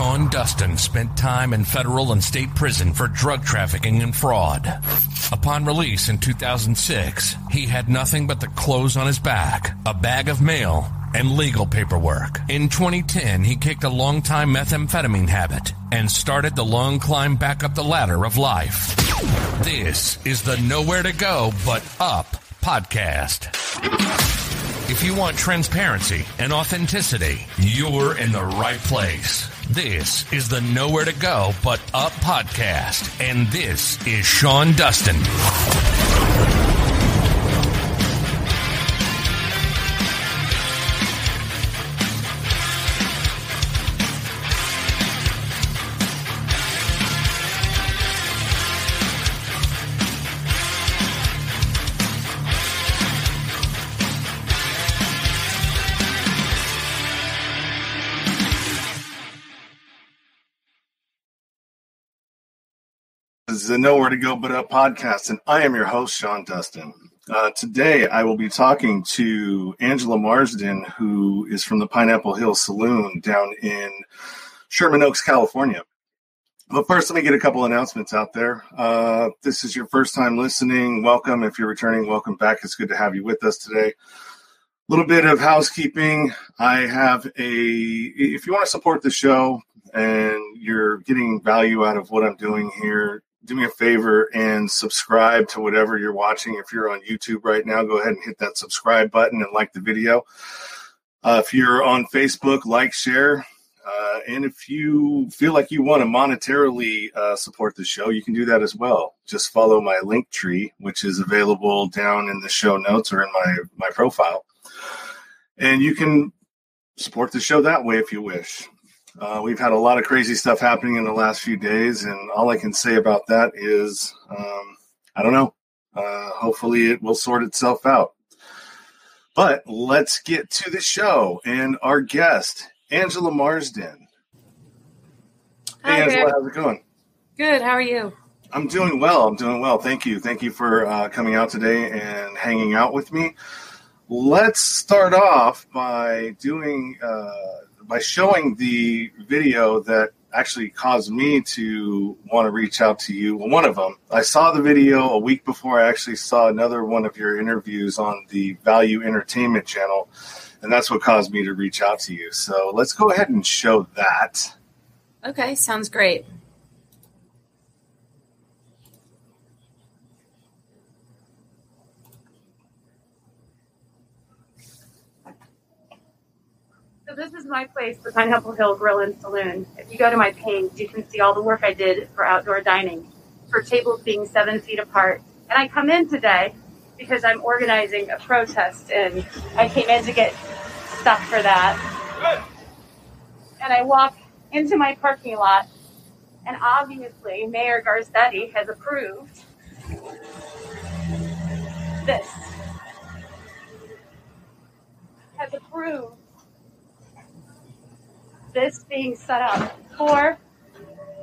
Sean Dustin spent time in federal and state prison for drug trafficking and fraud. Upon release in 2006, he had nothing but the clothes on his back, a bag of mail, and legal paperwork. In 2010, he kicked a long-time methamphetamine habit and started the long climb back up the ladder of life. This is the Nowhere to Go But Up podcast. If you want transparency and authenticity, you're in the right place. This is the Nowhere to Go But Up podcast, and this is Sean Dustin. The Nowhere to Go But Up podcast, and I am your host, Sean Dustin. Uh, today, I will be talking to Angela Marsden, who is from the Pineapple Hill Saloon down in Sherman Oaks, California. But first, let me get a couple announcements out there. Uh, this is your first time listening. Welcome. If you're returning, welcome back. It's good to have you with us today. A little bit of housekeeping. I have a, if you want to support the show and you're getting value out of what I'm doing here, do me a favor and subscribe to whatever you're watching. If you're on YouTube right now, go ahead and hit that subscribe button and like the video. Uh, if you're on Facebook, like, share. Uh, and if you feel like you want to monetarily uh, support the show, you can do that as well. Just follow my Linktree, which is available down in the show notes or in my, my profile. And you can support the show that way if you wish. Uh, we've had a lot of crazy stuff happening in the last few days, and all I can say about that is um, I don't know. Uh, hopefully, it will sort itself out. But let's get to the show and our guest, Angela Marsden. Hi, hey, Angela, how's it going? Good. How are you? I'm doing well. I'm doing well. Thank you. Thank you for uh, coming out today and hanging out with me. Let's start off by doing uh, by showing the video that actually caused me to want to reach out to you. Well, one of them, I saw the video a week before I actually saw another one of your interviews on the Value Entertainment channel, and that's what caused me to reach out to you. So let's go ahead and show that. Okay. Sounds great. So this is my place, the Pineapple Hill Grill and Saloon. If you go to my page, you can see all the work I did for outdoor dining, for tables being seven feet apart. And I come in today because I'm organizing a protest, and I came in to get stuff for that. And I walk into my parking lot, and obviously Mayor Garcetti has approved this. Has approved this being set up for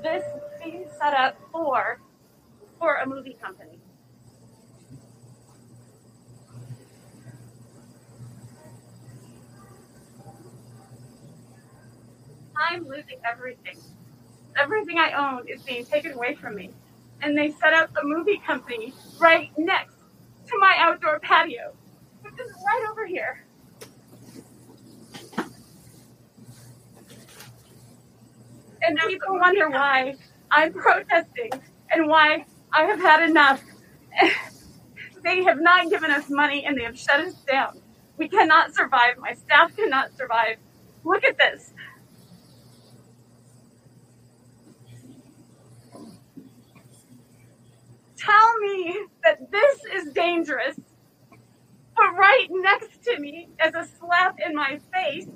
this being set up for for a movie company. I'm losing everything. Everything I own is being taken away from me. And they set up a movie company right next to my outdoor patio, which is right over here. And people wonder why I'm protesting and why I have had enough. they have not given us money and they have shut us down. We cannot survive. My staff cannot survive. Look at this. Tell me that this is dangerous. But right next to me, as a slap in my face,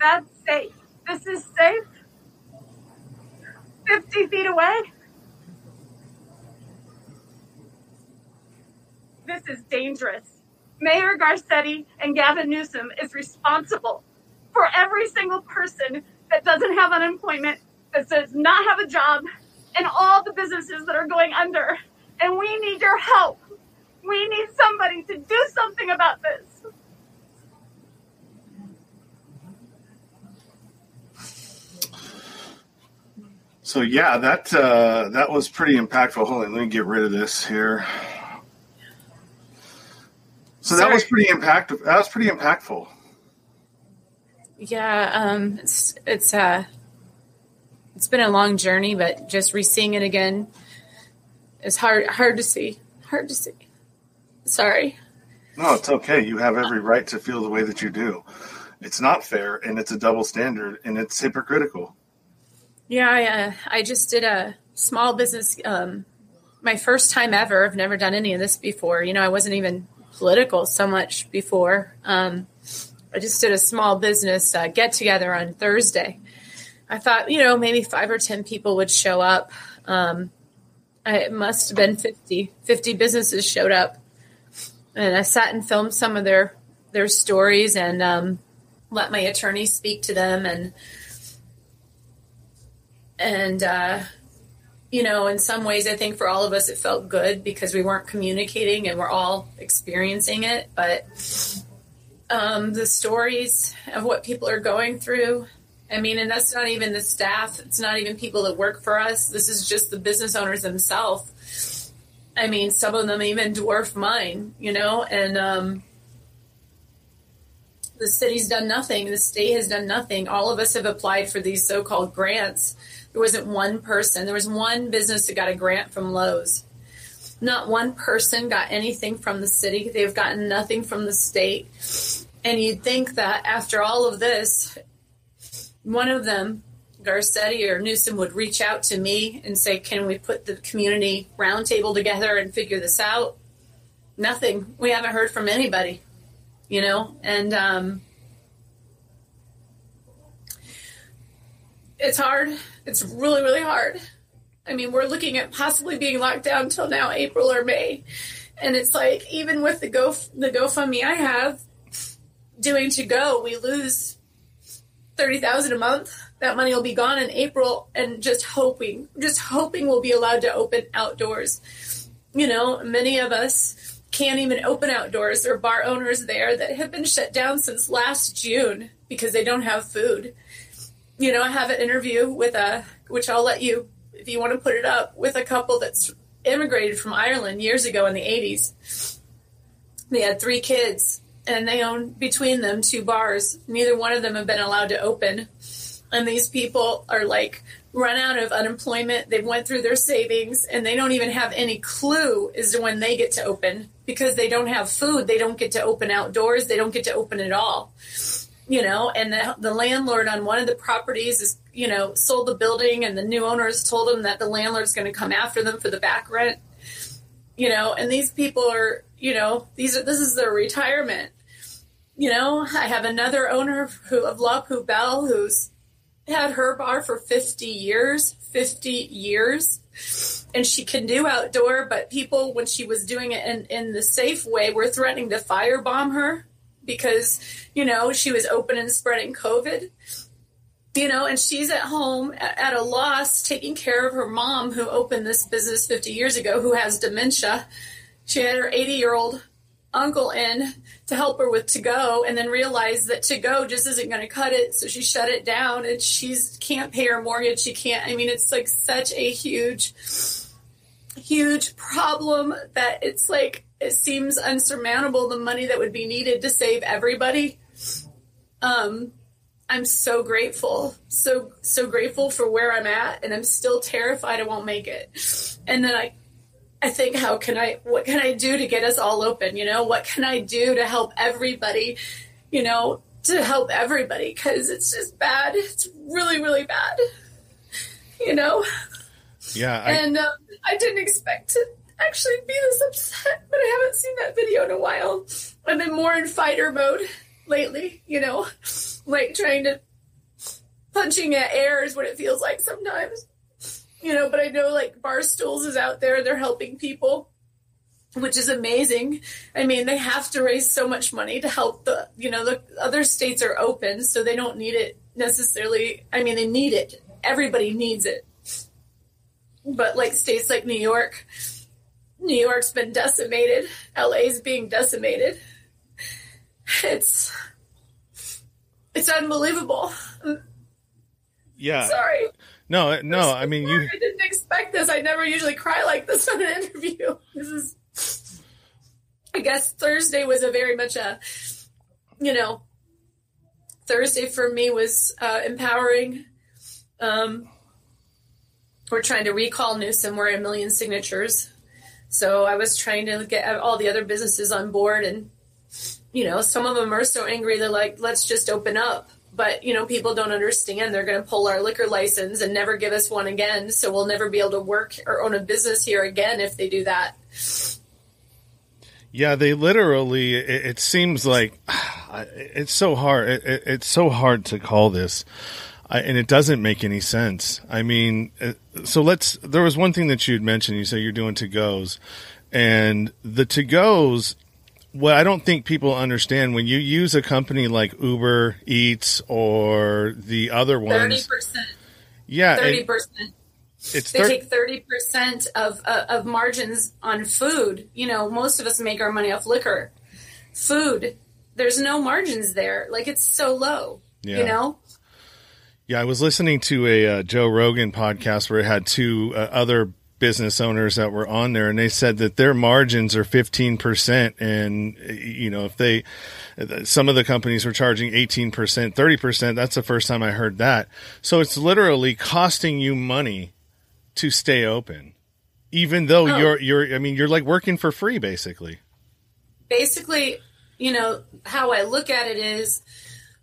that's safe. This is safe. 50 feet away. This is dangerous. Mayor Garcetti and Gavin Newsom is responsible for every single person that doesn't have unemployment, that does not have a job, and all the businesses that are going under. And we need your help. We need somebody to do something about this. So yeah, that uh, that was pretty impactful. Hold on, let me get rid of this here. So that was pretty impactful. That was pretty impactful. Yeah, um, it's it's uh, it's been a long journey, but just re-seeing it again is hard hard to see. Hard to see. Sorry. No, it's okay. You have every right to feel the way that you do. It's not fair, and it's a double standard, and it's hypocritical. Yeah, I, uh, I just did a small business, um, my first time ever. I've never done any of this before. You know, I wasn't even political so much before. Um, I just did a small business uh, get together on Thursday. I thought, you know, maybe five or 10 people would show up. Um, it must have been 50, 50 businesses showed up. And I sat and filmed some of their, their stories and um, let my attorney speak to them. And and uh, you know in some ways i think for all of us it felt good because we weren't communicating and we're all experiencing it. But um, the stories of what people are going through i mean and that's not even the staff it's not even people that work for us. This is just the business owners themselves. I mean some of them even dwarf mine you know? And um, the city's done nothing the state has done nothing. All of us have applied for these so-called grants there wasn't one person. There was one business that got a grant from Lowe's. Not one person got anything from the city. They've gotten nothing from the state. And you'd think that after all of this, one of them, Garcetti or Newsom, would reach out to me and say, Can we put the community roundtable together and figure this out? Nothing. We haven't heard from anybody, you know? And um, it's hard. It's really, really hard. I mean, we're looking at possibly being locked down until now, April or May. And it's like, even with the Go the GoFundMe I have doing to go, we lose thirty thousand a month. That money will be gone in April, and just hoping, just hoping we'll be allowed to open outdoors. You know, many of us can't even open outdoors. There are bar owners there that have been shut down since last June because they don't have food you know, I have an interview with a, which I'll let you, if you want to put it up, with a couple that's immigrated from Ireland years ago in the 80s. They had three kids and they own between them two bars. Neither one of them have been allowed to open. And these people are like run out of unemployment. They've went through their savings and they don't even have any clue as to when they get to open because they don't have food. They don't get to open outdoors. They don't get to open at all you know, and the, the landlord on one of the properties is, you know, sold the building and the new owners told them that the landlord's going to come after them for the back rent, you know, and these people are, you know, these are, this is their retirement. You know, I have another owner who of La Poubelle who's had her bar for 50 years, 50 years. And she can do outdoor, but people, when she was doing it in, in the safe way, were threatening to firebomb her because, you know, she was open and spreading COVID. You know, and she's at home at, a loss taking care of her mom who opened this business 50 years ago who has dementia. She had her 80 year old uncle in to help her with to go and then realized that to go just isn't going to cut it so she shut it down and she's can't pay her mortgage she can't i mean it's like such a huge huge problem that it's like it seems unsurmountable the money that would be needed to save everybody. Um, I'm so grateful, so so grateful for where I'm at, and I'm still terrified I won't make it. And then I, I think, how can I? What can I do to get us all open? You know, what can I do to help everybody? You know, to help everybody because it's just bad. It's really, really bad. You know. Yeah. I... And um, I didn't expect to actually be this upset, but I haven't seen that video in a while. I've been more in fighter mode lately, you know, like trying to punching at air is what it feels like sometimes. You know, but I know like Barstools is out there, they're helping people, which is amazing. I mean, they have to raise so much money to help the, you know, the other states are open, so they don't need it necessarily. I mean, they need it. Everybody needs it. But like states like New York, New York's been decimated. LA's being decimated. It's it's unbelievable. Yeah. Sorry. No, no. I mean, you. I didn't expect this. I never usually cry like this on an interview. This is. I guess Thursday was a very much a, you know, Thursday for me was uh, empowering. Um, we're trying to recall Newsom. We're a million signatures. So I was trying to get all the other businesses on board. And, you know, some of them are so angry, they're like, let's just open up. But, you know, people don't understand. They're going to pull our liquor license and never give us one again. So we'll never be able to work or own a business here again if they do that. Yeah, they literally. It, it seems like it's so hard. It, it's so hard to call this I, and it doesn't make any sense. I mean, uh, so let's. There was one thing that you had mentioned. You say you're doing to goes, and the to goes. What I don't think people understand when you use a company like Uber Eats or the other ones. Thirty percent. Yeah, thirty percent. It's they take thirty percent of uh, of margins on food. You know, most of us make our money off liquor. Food, there's no margins there. Like it's so low. Yeah. You know. Yeah, I was listening to a uh, Joe Rogan podcast where it had two uh, other business owners that were on there and they said that their margins are 15% and you know if they some of the companies were charging 18% 30% that's the first time i heard that so it's literally costing you money to stay open even though oh. you're you're i mean you're like working for free basically basically you know how i look at it is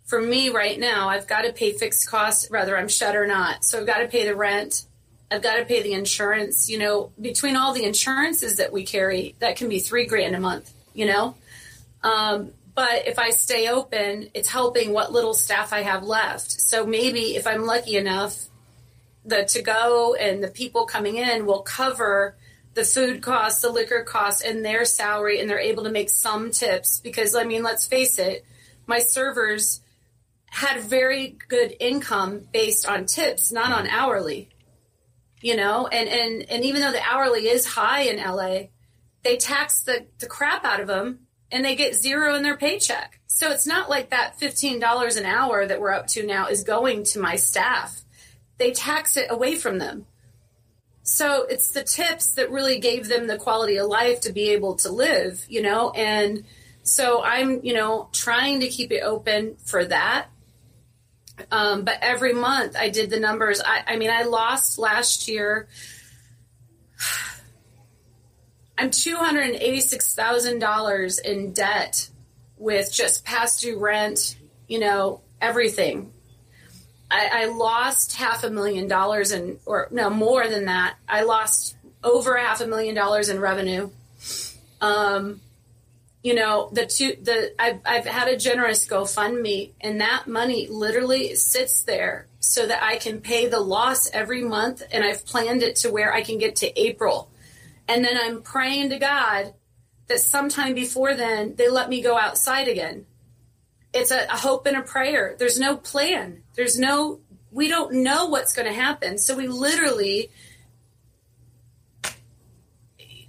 for me right now, I've got to pay fixed costs, whether I'm shut or not. So I've got to pay the rent. I've got to pay the insurance. You know, between all the insurances that we carry, that can be three grand a month, you know? Um, but if I stay open, it's helping what little staff I have left. So maybe if I'm lucky enough, the to go and the people coming in will cover the food costs, the liquor costs, and their salary, and they're able to make some tips. Because, I mean, let's face it, my servers had very good income based on tips, not on hourly. You know, and and and even though the hourly is high in LA, they tax the the crap out of them and they get zero in their paycheck. So it's not like that $15 an hour that we're up to now is going to my staff. They tax it away from them. So it's the tips that really gave them the quality of life to be able to live, you know, and so I'm, you know, trying to keep it open for that. Um, but every month I did the numbers. I, I mean, I lost last year. I'm $286,000 in debt with just past due rent, you know, everything. I, I lost half a million dollars in, or no, more than that. I lost over half a million dollars in revenue. Um, you know the two the I've, I've had a generous gofundme and that money literally sits there so that i can pay the loss every month and i've planned it to where i can get to april. And then i'm praying to god that sometime before then they let me go outside again. It's a, a hope and a prayer. There's no plan. There's no we don't know what's going to happen. So we literally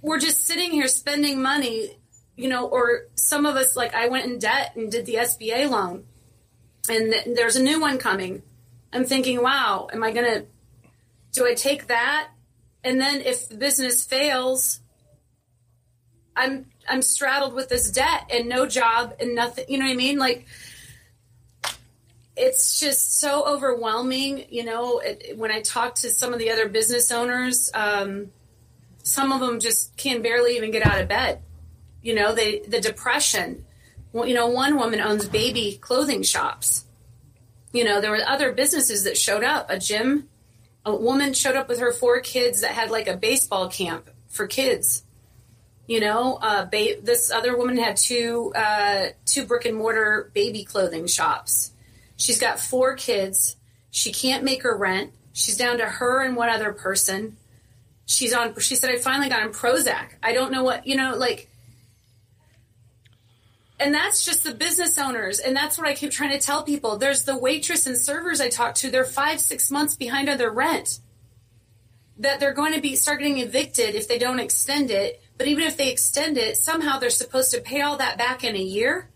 we're just sitting here spending money you know, or some of us, like I went in debt and did the SBA loan, and th- there's a new one coming. I'm thinking, wow, am I going to, do I take that? And then if the business fails, I'm, I'm straddled with this debt and no job and nothing, you know what I mean? Like, it's just so overwhelming. You know, it, when I talk to some of the other business owners, um, some of them just can barely even get out of bed you know, they the depression. Well, you know, one woman owns baby clothing shops. You know, there were other businesses that showed up. A gym, a woman showed up with her four kids that had like a baseball camp for kids. You know, uh, ba- this other woman had two uh, two brick and mortar baby clothing shops. She's got four kids. She can't make her rent. She's down to her and one other person. She's on. She said, "I finally got on Prozac. I don't know what you know. Like and that's just the business owners. And that's what i keep trying to tell people. There's the waitress and servers i talk to. They're five six months behind on their rent. That they're going to be start getting evicted if they don't extend it. But even if they extend it somehow they're supposed to pay all that back in a year.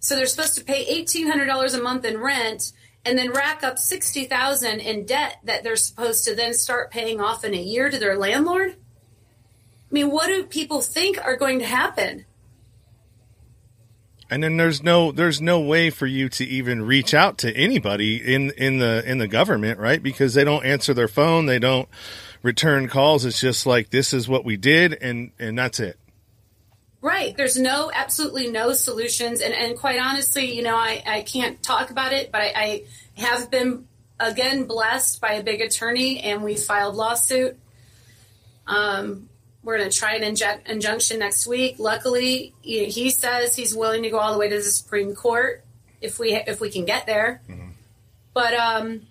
So they're supposed to pay $1800 a month in rent and then rack up 60,000 in debt that they're supposed to then start paying off in a year to their landlord? I mean, what do people think are going to happen? And then there's no there's no way for you to even reach out to anybody in in the in the government right because they don't answer their phone they don't return calls it's just like this is what we did and and that's it Right. There's no, absolutely no solutions. And, and quite honestly, you know, I, I can't talk about it, but I, I have been, again, blessed by a big attorney and we filed lawsuit. Um, we're going to try an injunction next week. Luckily, he, says he's willing to go all the way to the Supreme Court if we, if we can get there. But, um,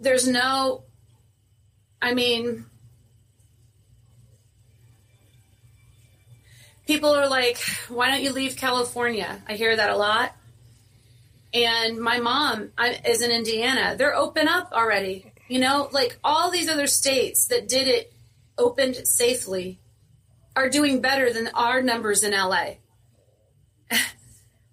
there's no, I mean, people are like, why don't you leave California? I hear that a lot. And my mom I, is in Indiana. They're open up already. You know, like all these other states that did it opened safely are doing better than our numbers in LA.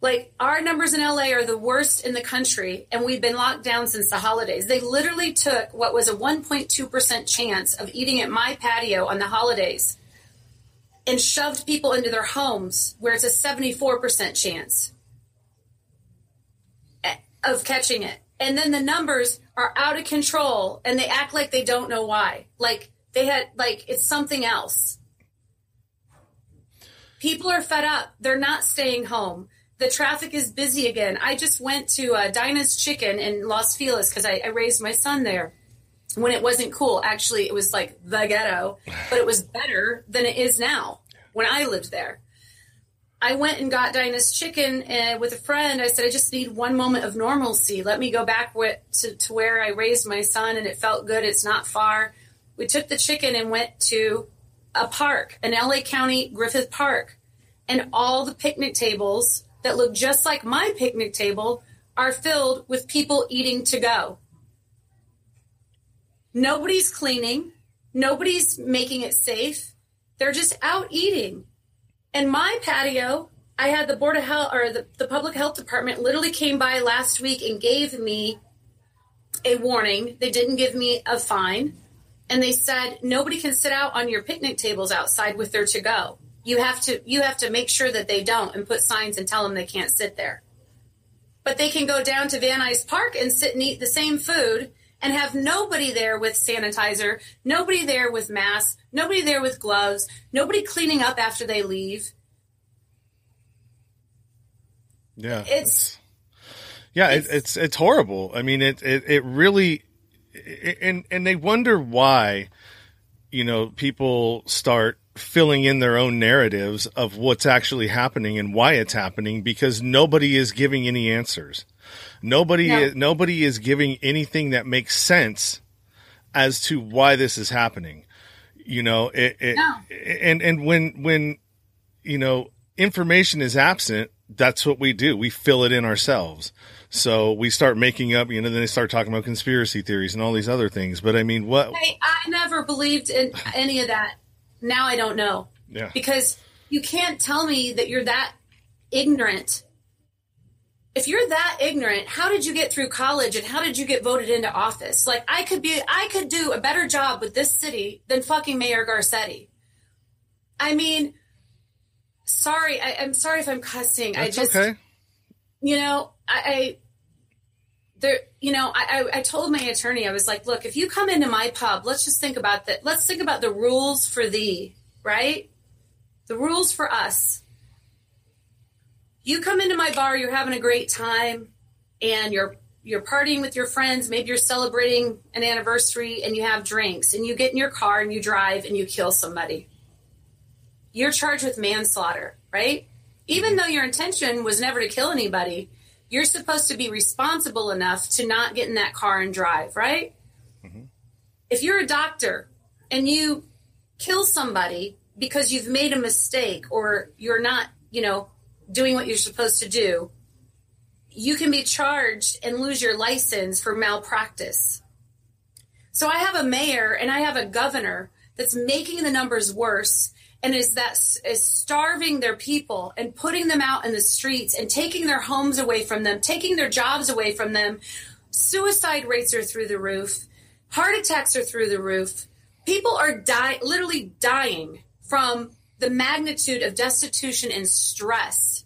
like our numbers in LA are the worst in the country, and we've been locked down since the holidays. They literally took what was a 1.2% chance of eating at my patio on the holidays and shoved people into their homes where it's a 74% chance of catching it. And then the numbers are out of control and they act like they don't know why. Like they had, like it's something else. People are fed up. They're not staying home. The traffic is busy again. I just went to uh, Dinah's Chicken in Los Feliz because I, I raised my son there when it wasn't cool. Actually, it was like the ghetto, but it was better than it is now when I lived there. I went and got Dinah's chicken uh, with a friend. I said, I just need one moment of normalcy. Let me go back with, to, to where I raised my son and it felt good. It's not far. We took the chicken and went to a park, an LA County Griffith Park. And all the picnic tables that look just like my picnic table are filled with people eating to go. Nobody's cleaning. Nobody's making it safe. They're just out eating. And my patio, I had the Board of Health or the, the Public Health Department literally came by last week and gave me a warning. They didn't give me a fine. And they said nobody can sit out on your picnic tables outside with their to go. You have to you have to make sure that they don't and put signs and tell them they can't sit there. But they can go down to Van Nuys Park and sit and eat the same food and have nobody there with sanitizer, nobody there with masks, nobody there with gloves, nobody cleaning up after they leave. Yeah, It's yeah, it's- it's it's horrible. I mean, it it, it really, and and they wonder why, you know, people start filling in their own narratives of what's actually happening and why it's happening because nobody is giving any answers. Nobody No. is, nobody is giving anything that makes sense as to why this is happening. You know, it, it No. and and when when you know information is absent, that's what we do. We fill it in ourselves. So we start making up, you know, then they start talking about conspiracy theories and all these other things. But I mean, what? Hey, I never believed in any of that. Now I don't know. Yeah. Because you can't tell me that you're that ignorant. If you're that ignorant, how did you get through college and how did you get voted into office? Like I could be I could do a better job with this city than fucking Mayor Garcetti. I mean, sorry, I, I'm sorry if I'm cussing. That's I just okay. you know, I, I there, you know, I, I, I told my attorney, I was like, look, if you come into my pub, let's just think about that. Let's think about the rules for thee, right? The rules for us. You come into my bar, you're having a great time, and you're you're partying with your friends. Maybe you're celebrating an anniversary, and you have drinks, and you get in your car and you drive and you kill somebody. You're charged with manslaughter, right? Even mm-hmm. though your intention was never to kill anybody, you're supposed to be responsible enough to not get in that car and drive, right? Mm-hmm. If you're a doctor and you kill somebody because you've made a mistake or you're not, you know, doing what you're supposed to do, you can be charged and lose your license for malpractice. So I have a mayor and I have a governor that's making the numbers worse and is that is starving their people and putting them out in the streets and taking their homes away from them, taking their jobs away from them. Suicide rates are through the roof. Heart attacks are through the roof. People are die literally dying from the magnitude of destitution and stress.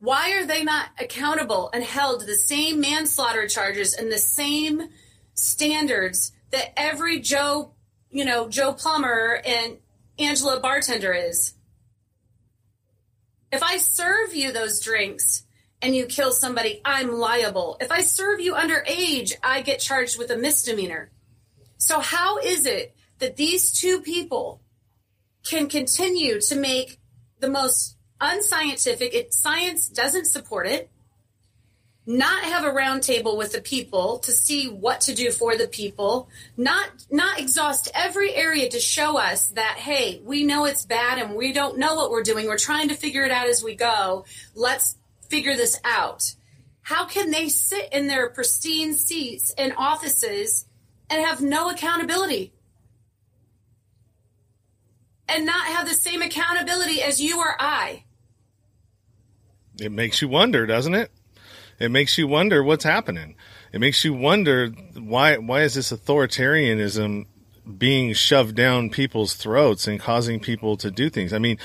Why are they not accountable and held to the same manslaughter charges and the same standards that every Joe, you know, Joe Plumber and Angela bartender is. If I serve you those drinks and you kill somebody, I'm liable. If I serve you underage, I get charged with a misdemeanor. So, how is it that these two people can continue to make the most unscientific, it, science doesn't support it, not have a roundtable with the people to see what to do for the people, not not exhaust every area to show us that hey, we know it's bad and we don't know what we're doing. We're trying to figure it out as we go. Let's figure this out. How can they sit in their pristine seats in offices and have no accountability? And not have the same accountability as you or I. It makes you wonder, doesn't it? It makes you wonder what's happening. It makes you wonder why why is this authoritarianism being shoved down people's throats and causing people to do things. I mean,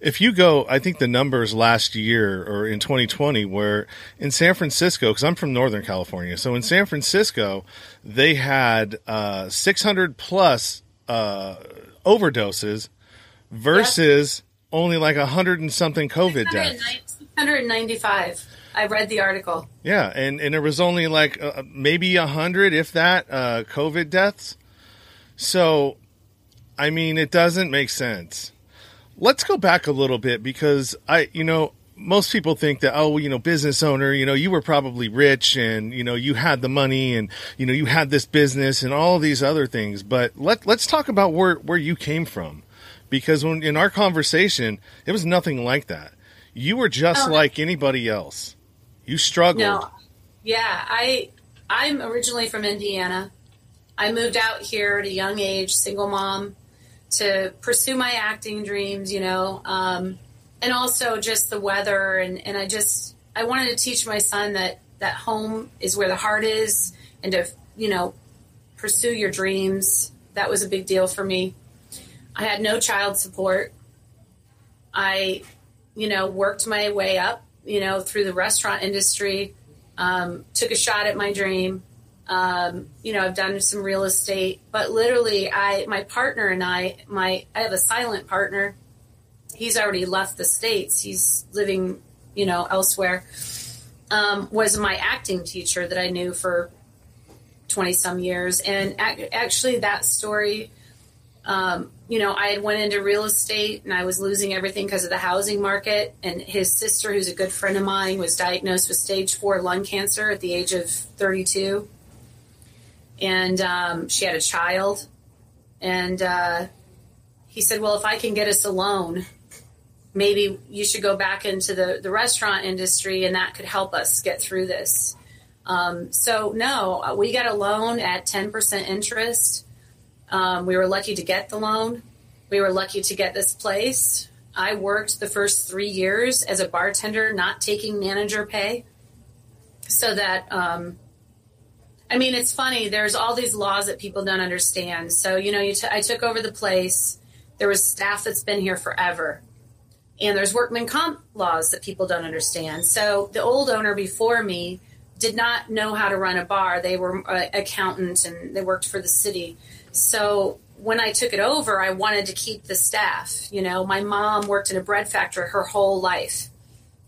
if you go, I think the numbers last year or in 2020 were in San Francisco, because I'm from Northern California. So in San Francisco, they had uh, 600 plus uh, overdoses versus yeah. only like a 100 and something COVID deaths. 695. I read the article. Yeah, and and it was only like uh, maybe a hundred, if that, uh, COVID deaths. So, I mean, it doesn't make sense. Let's go back a little bit because I, you know, most people think that oh you know business owner you know you were probably rich and you know you had the money and you know you had this business and all these other things but let let's talk about where where you came from because when in our conversation it was nothing like that you were just oh. like anybody else you struggled. No. Yeah, I I'm originally from Indiana. I moved out here at a young age, single mom, to pursue my acting dreams, you know, um, and also just the weather. And, and I just, I wanted to teach my son that, that home is where the heart is and to, you know, pursue your dreams. That was a big deal for me. I had no child support. I, you know, worked my way up you know, through the restaurant industry, um, took a shot at my dream. Um, you know, I've done some real estate, but literally, I, my partner and I, my, I have a silent partner. He's already left the states. He's living, you know, elsewhere. Um, was my acting teacher that I knew for twenty some years, and ac- actually, that story um, you know, I had went into real estate and I was losing everything because of the housing market. And his sister, who's a good friend of mine, was diagnosed with stage four lung cancer at the age of 32. And um, she had a child. And uh, he said, Well, if I can get us a loan, maybe you should go back into the, the restaurant industry and that could help us get through this. Um, so, no, we got a loan at 10% interest um, we were lucky to get the loan. We were lucky to get this place. I worked the first three years as a bartender, not taking manager pay, so that um, I mean, it's funny. There's all these laws that people don't understand. So you know, you t- I took over the place. There was staff that's been here forever, and there's workman comp laws that people don't understand. So the old owner before me did not know how to run a bar. They were uh, accountants and they worked for the city. So when I took it over, I wanted to keep the staff. You know, my mom worked in a bread factory her whole life.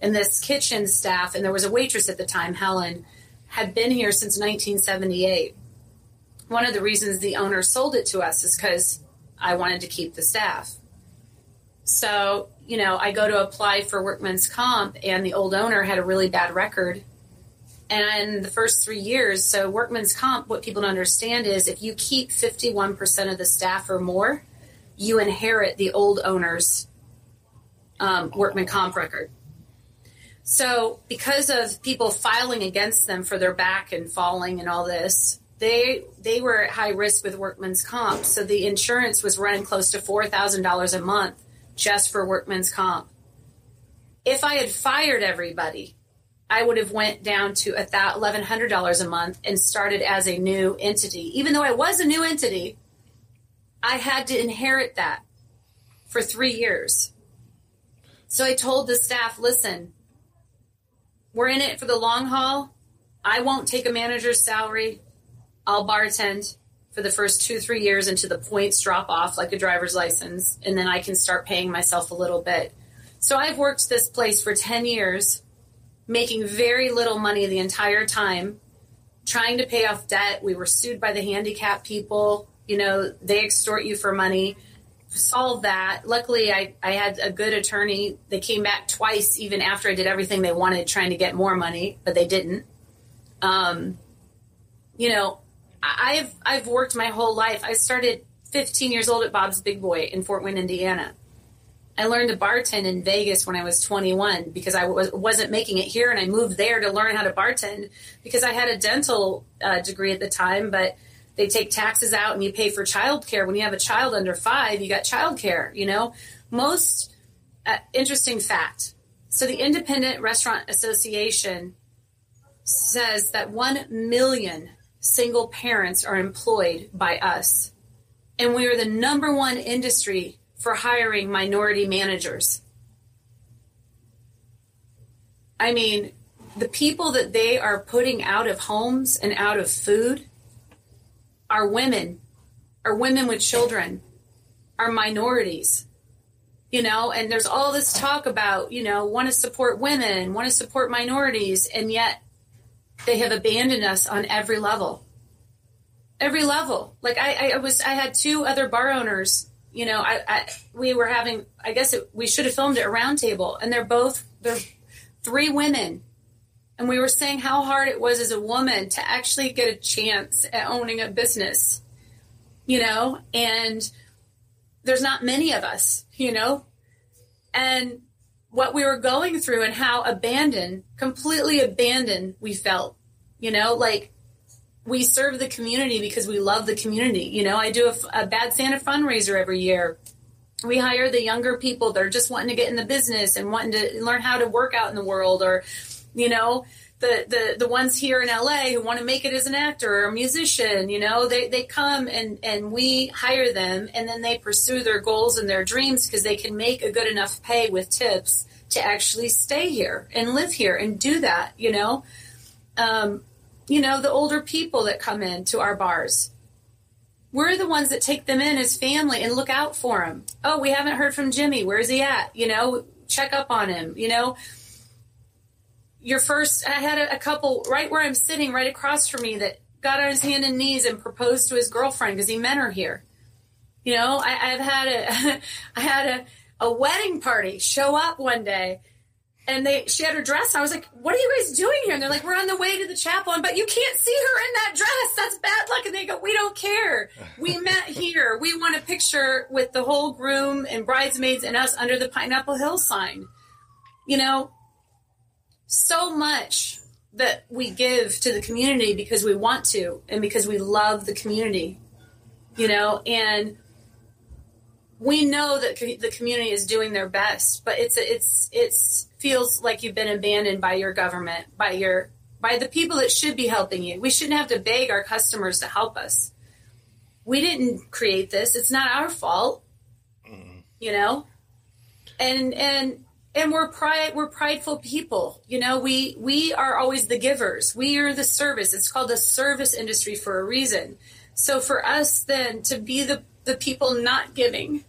And this kitchen staff, and there was a waitress at the time, Helen, had been here since 1978. One of the reasons the owner sold it to us is because I wanted to keep the staff. So, you know, I go to apply for workman's comp, and the old owner had a really bad record and the first three years, so workman's comp, what people don't understand is if you keep 51% of the staff or more, you inherit the old owner's um, workman comp record. So, because of people filing against them for their back and falling and all this, they they were at high risk with workman's comp, so the insurance was running close to four thousand dollars a month just for workman's comp. If I had fired everybody, I would have went down to eleven hundred dollars a month and started as a new entity. Even though I was a new entity, I had to inherit that for three years. So I told the staff, listen, we're in it for the long haul. I won't take a manager's salary. I'll bartend for the first two, three years until the points drop off like a driver's license, and then I can start paying myself a little bit. So I've worked this place for 10 years, making very little money the entire time, trying to pay off debt. We were sued by the handicap people. You know, they extort you for money. Solve that. Luckily, I, I had a good attorney. They came back twice, even after I did everything they wanted, trying to get more money, but they didn't. Um, you know, I've I've worked my whole life. I started 15 years old at Bob's Big Boy in Fort Wayne, Indiana. I learned to bartend in Vegas when I was 21 because I was, wasn't making it here, and I moved there to learn how to bartend because I had a dental uh, degree at the time, but they take taxes out and you pay for childcare. When you have a child under five, you got childcare. You know, most uh, interesting fact. So the Independent Restaurant Association says that 1 million single parents are employed by us. And we are the number one industry for hiring minority managers. I mean, the people that they are putting out of homes and out of food are women, are women with children, are minorities. You know, and there's all this talk about, you know, want to support women, want to support minorities, and yet they have abandoned us on every level. Every level. Like I, I was, I had two other bar owners. You know, I, I we were having. I guess it, we should have filmed it a roundtable, and they're both they're three women, and we were saying how hard it was as a woman to actually get a chance at owning a business. You know, and there's not many of us. You know, and what we were going through and how abandoned, completely abandoned we felt. You know, like we serve the community because we love the community. You know, I do a, a Bad Santa fundraiser every year. We hire the younger people that are just wanting to get in the business and wanting to learn how to work out in the world or, you know, the, the, the ones here in LA who want to make it as an actor or a musician, you know, they, they come and, and we hire them and then they pursue their goals and their dreams because they can make a good enough pay with tips to actually stay here and live here and do that, you know. Um, you know, the older people that come in to our bars. We're the ones that take them in as family and look out for them. Oh, we haven't heard from Jimmy. Where's he at? You know, check up on him, you know your first, I had a, a couple right where I'm sitting, right across from me, that got on his hand and knees and proposed to his girlfriend because he met her here. You know, I, have had a, I had a, a wedding party show up one day and they, she had her dress. I was like, what are you guys doing here? And they're like, we're on the way to the chapel, but you can't see her in that dress. That's bad luck. And they go, we don't care. We met here. We want a picture with the whole groom and bridesmaids and us under the Pineapple Hill sign. You know, so much that we give to the community because we want to and because we love the community, you know, and we know that the community is doing their best, but it's it's it's feels like you've been abandoned by your government, by your by the people that should be helping you. We shouldn't have to beg our customers to help us. We didn't create this. It's not our fault. Mm. You know? And and and we're pride we're prideful people you know we we are always the givers we are the service it's called the service industry for a reason so for us then to be the the people not giving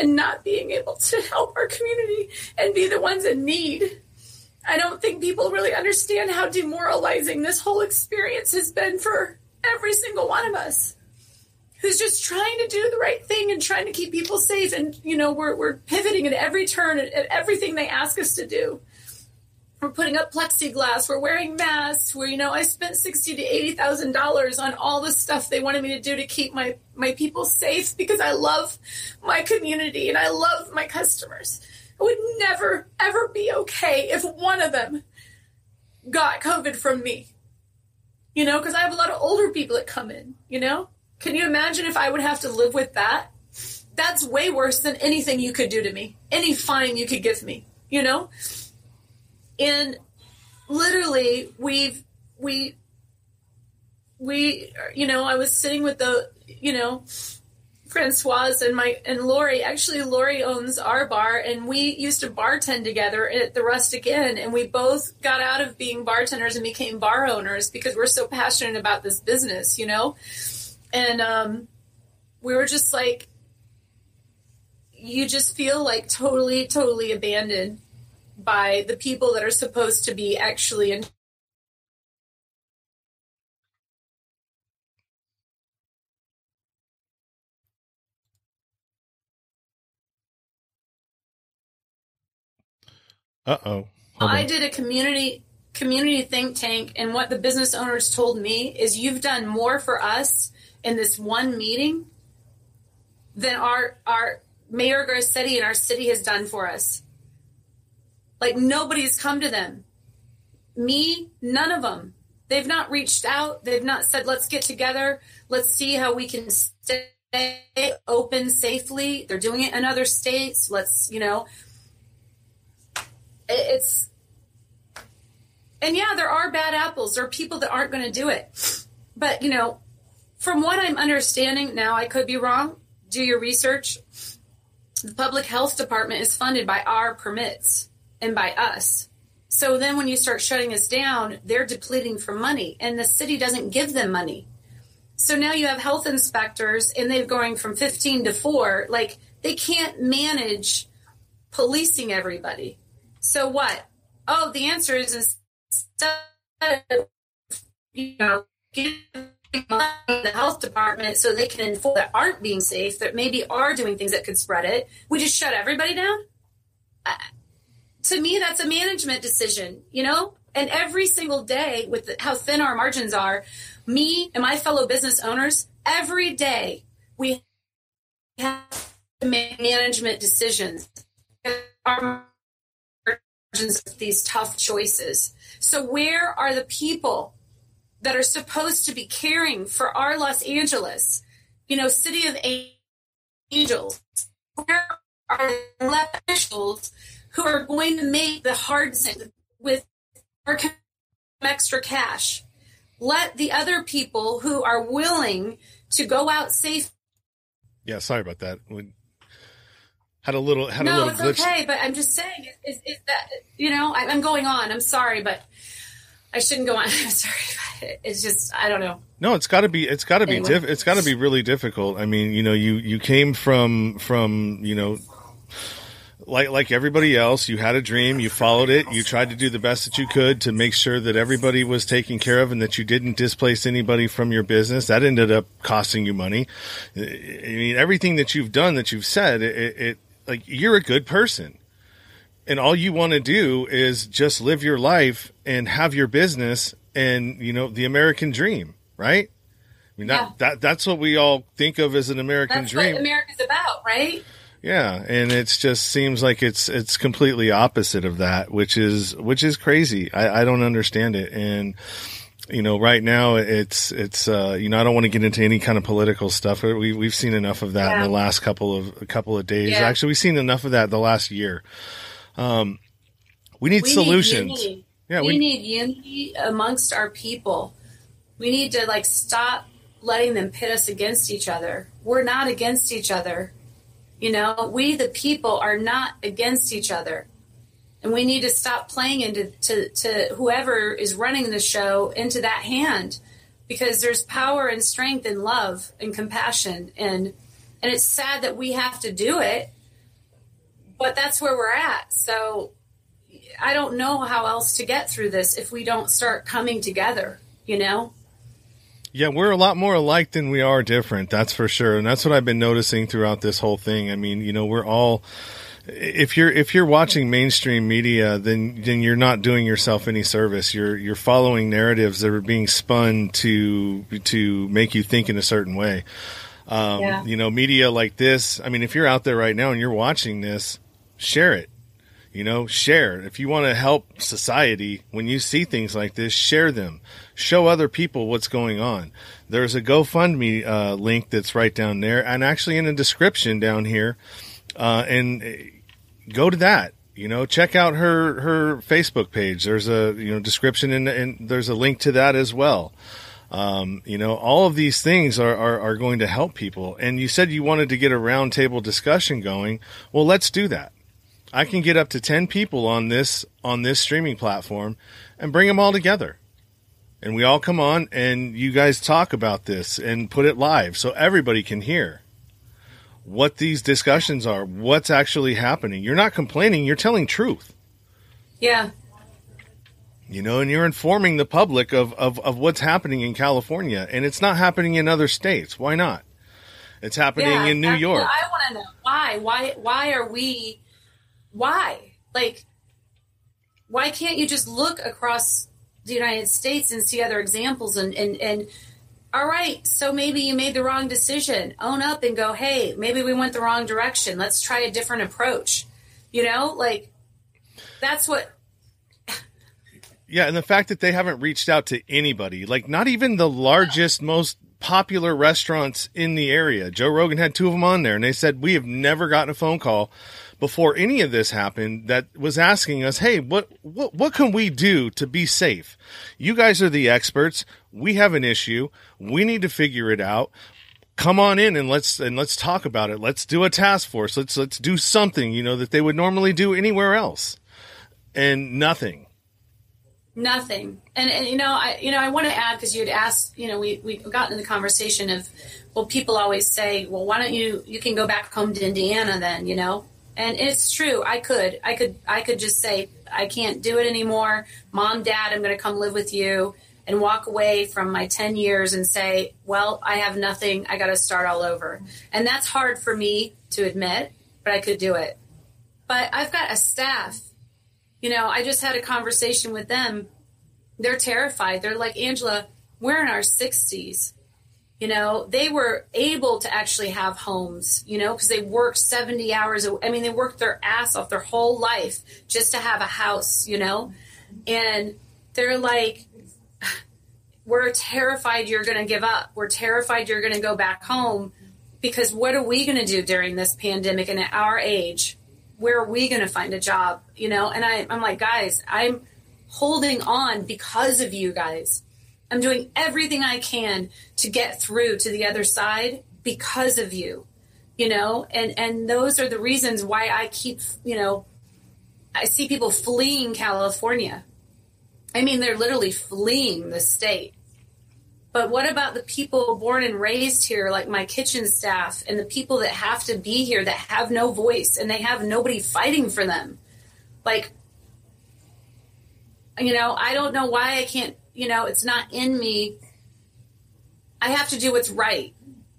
and not being able to help our community and be the ones in need i don't think people really understand how demoralizing this whole experience has been for every single one of us who's just trying to do the right thing and trying to keep people safe. And, you know, we're, we're pivoting at every turn at, at everything they ask us to do. We're putting up plexiglass. We're wearing masks. Where you know I spent sixty to eighty thousand dollars on all the stuff they wanted me to do to keep my my people safe because I love my community and I love my customers. It would never ever be okay if one of them got COVID from me. you know, because I have a lot of older people that come in, you know? Can you imagine if I would have to live with that? That's way worse than anything you could do to me, any fine you could give me, you know? And literally, we've, we, we, you know, I was sitting with the, you know, Francoise and my and Lori. Actually, Lori owns our bar, and we used to bartend together at the Rustic Inn, and we both got out of being bartenders and became bar owners because we're so passionate about this business, you know. And um, we were just like, you just feel like totally, totally abandoned by the people that are supposed to be actually in Uh oh. I did a community community think tank, and what the business owners told me is, you've done more for us in this one meeting than our our Mayor Garcetti and our city has done for us. Like nobody's come to them. Me, none of them. They've not reached out. They've not said, "Let's get together. Let's see how we can stay open safely." They're doing it in other states. Let's, you know, it's and yeah, there are bad apples. There are people that aren't going to do it. But, you know, from what I'm understanding now, I could be wrong. Do your research. The public health department is funded by our permits and by us. So then when you start shutting us down, they're depleting for money and the city doesn't give them money. So now you have health inspectors and they're going from 15 to 4. Like they can't manage policing everybody. So what? Oh, the answer is instead of, you know, giving the health department so they can enforce that aren't being safe, that maybe are doing things that could spread it, we just shut everybody down? To me, that's a management decision, you know? And every single day, with the, how thin our margins are, me and my fellow business owners, every day we have to make management decisions. Our margins these tough choices. So, where are the people that are supposed to be caring for our Los Angeles, you know, city of angels? Where are the officials who are going to make the hard decisions with our extra cash? Let the other people who are willing to go out safe. Yeah, sorry about that had a little had no, a little it's glitch. okay. But I'm just saying, is, is that you know, I, am going on. I'm sorry, but I shouldn't go on. I'm sorry. It's just I don't know. No, it's got to be it's got to anyway. be diff- it's got to be really difficult. I mean, you know, you you came from from you know like like everybody else, you had a dream, you followed it, you tried to do the best that you could to make sure that everybody was taken care of and that you didn't displace anybody from your business. That ended up costing you money. I mean, everything that you've done, that you've said, it, it like you're a good person and all you want to do is just live your life and have your business and you know the american dream right i mean that, yeah. that that's what we all think of as an american that's dream what america's about right yeah and it just seems like it's it's completely opposite of that which is which is crazy i, I don't understand it and you know, right now it's it's uh, you know I don't want to get into any kind of political stuff. We we've seen enough of that yeah. in the last couple of a couple of days. Yeah. Actually, we've seen enough of that the last year. Um, we need we solutions. Need yeah, we, we need unity amongst our people. We need to like stop letting them pit us against each other. We're not against each other. You know, we the people are not against each other. And we need to stop playing into to, to whoever is running the show into that hand. Because there's power and strength and love and compassion. And and it's sad that we have to do it but that's where we're at. So i don't know how else to get through this if we don't start coming together you know yeah, we're a lot more alike than we are different. That's for sure. And that's what I've been noticing throughout this whole thing. I mean, you know, we're all if you're if you're watching mainstream media, then then you're not doing yourself any service. You're you're following narratives that are being spun to to make you think in a certain way. Um, yeah. You know, media like this. I mean, if you're out there right now and you're watching this, share it. You know, share. If you want to help society, when you see things like this, share them. Show other people what's going on. There's a GoFundMe uh, link that's right down there, and actually in the description down here. Uh, and uh, go to that. You know, check out her her Facebook page. There's a you know description and, there's a link to that as well. Um, you know, all of these things are, are, are going to help people. And you said you wanted to get a roundtable discussion going. Well, let's do that. I can get up to 10 people on this, on this streaming platform and bring them all together. And we all come on and you guys talk about this and put it live so everybody can hear what these discussions are, what's actually happening. You're not complaining, you're telling truth. Yeah. You know, and you're informing the public of, of, of what's happening in California, and it's not happening in other states. Why not? It's happening Yeah, in New York. I want to know why. Why? Why are we? Why? Like, why can't you just look across the United States and see other examples? And and and all right, so maybe you made the wrong decision. Own up and go. Hey, maybe we went the wrong direction. Let's try a different approach. You know, like that's what. Yeah, and the fact that they haven't reached out to anybody, like not even the largest, most popular restaurants in the area. Joe Rogan had two of them on there, and they said we have never gotten a phone call before any of this happened that was asking us, "Hey, what what what can we do to be safe? You guys are the experts. We have an issue. We need to figure it out." Come on in and let's and let's talk about it. Let's do a task force. Let's let's do something, you know, that they would normally do anywhere else. And nothing. Nothing. And, and you know, I you know, I want to add because you had asked, you know, we we got in the conversation of, well, people always say, well, why don't you you can go back home to Indiana then, you know? And it's true. I could, I could, I could just say I can't do it anymore. Mom, Dad, I'm going to come live with you and walk away from my 10 years and say, well, I have nothing. I got to start all over. And that's hard for me to admit, but I could do it. But I've got a staff you know, I just had a conversation with them. They're terrified. They're like, Angela, we're in our 60s. You know, they were able to actually have homes, you know, because they worked 70 hours. a- I mean, they worked their ass off their whole life just to have a house, you know? And they're like, we're terrified you're going to give up. We're terrified you're going to go back home because what are we going to do during this pandemic and at our age? where are we going to find a job? You know, and I, I'm like, guys, I'm holding on because of you guys. I'm doing everything I can to get through to the other side because of you, you know, and, and those are the reasons why I keep, you know, I see people fleeing California. I mean, they're literally fleeing the state. But what about the people born and raised here, like my kitchen staff, and the people that have to be here that have no voice and they have nobody fighting for them? Like, you know, I don't know why I can't, you know, it's not in me. I have to do what's right.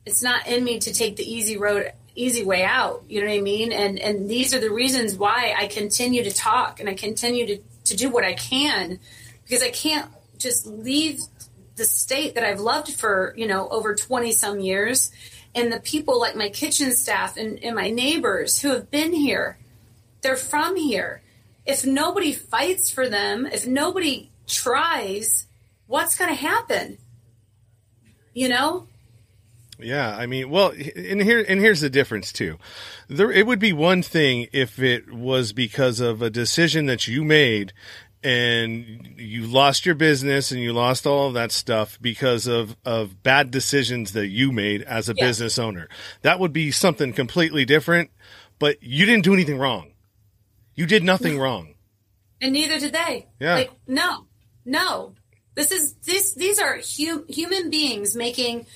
It's not in me to take the easy road, easy way out. You know what I mean? And and these are the reasons why I continue to talk and I continue to, to do what I can because I can't just leave the state that I've loved for, you know, over 20 some years and the people like my kitchen staff and, and my neighbors who have been here. They're from here. If nobody fights for them, if nobody tries, what's going to happen? You know? Yeah, I mean, well, and here and here's the difference too. There, it would be one thing if it was because of a decision that you made, and you lost your business and you lost all of that stuff because of of bad decisions that you made as a Yeah. business owner. That would be something completely different. But you didn't do anything wrong. You did nothing wrong. And neither did they. Yeah. Like, no, no. This is this. These are hu- human beings making,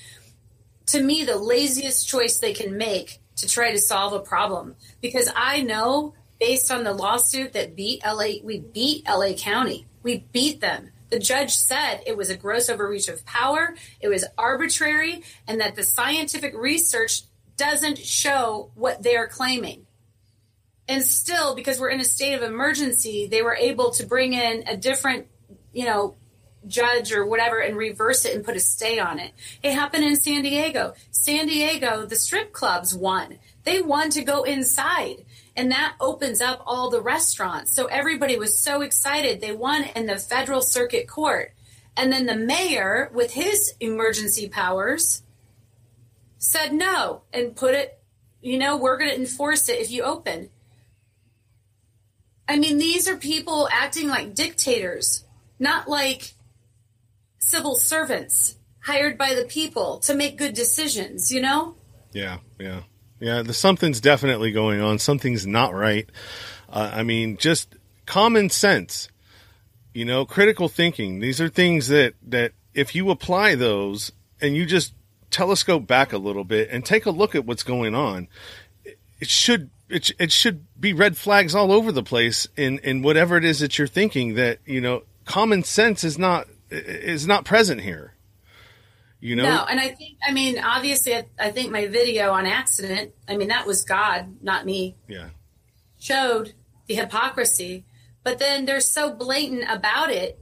to me, the laziest choice they can make to try to solve a problem. Because I know, based on the lawsuit that beat LA, we beat LA County. We beat them. The judge said it was a gross overreach of power. It was arbitrary, and that the scientific research doesn't show what they're claiming and still because we're in a state of emergency they were able to bring in a different you know judge or whatever and reverse it and put a stay on it it happened in san diego san diego the strip clubs won they won to go inside And that opens up all the restaurants. So everybody was so excited. They won in the federal circuit court. And then the mayor, with his emergency powers, said no and put it, you know, we're going to enforce it if you open. I mean, these are people acting like dictators, not like civil servants hired by the people to make good decisions, you know? Yeah, yeah. Yeah, the, something's definitely going on. Something's not right. Uh, I mean, just common sense, you know, critical thinking. These are things that, that if you apply those and you just telescope back a little bit and take a look at what's going on, it should it, it should be red flags all over the place in, in whatever it is that you're thinking that, you know, common sense is not, is not present here. You know? No, and I think, I mean, obviously, I, I think my video on accident, I mean, that was God, not me. Yeah. Showed the hypocrisy, but then they're so blatant about it.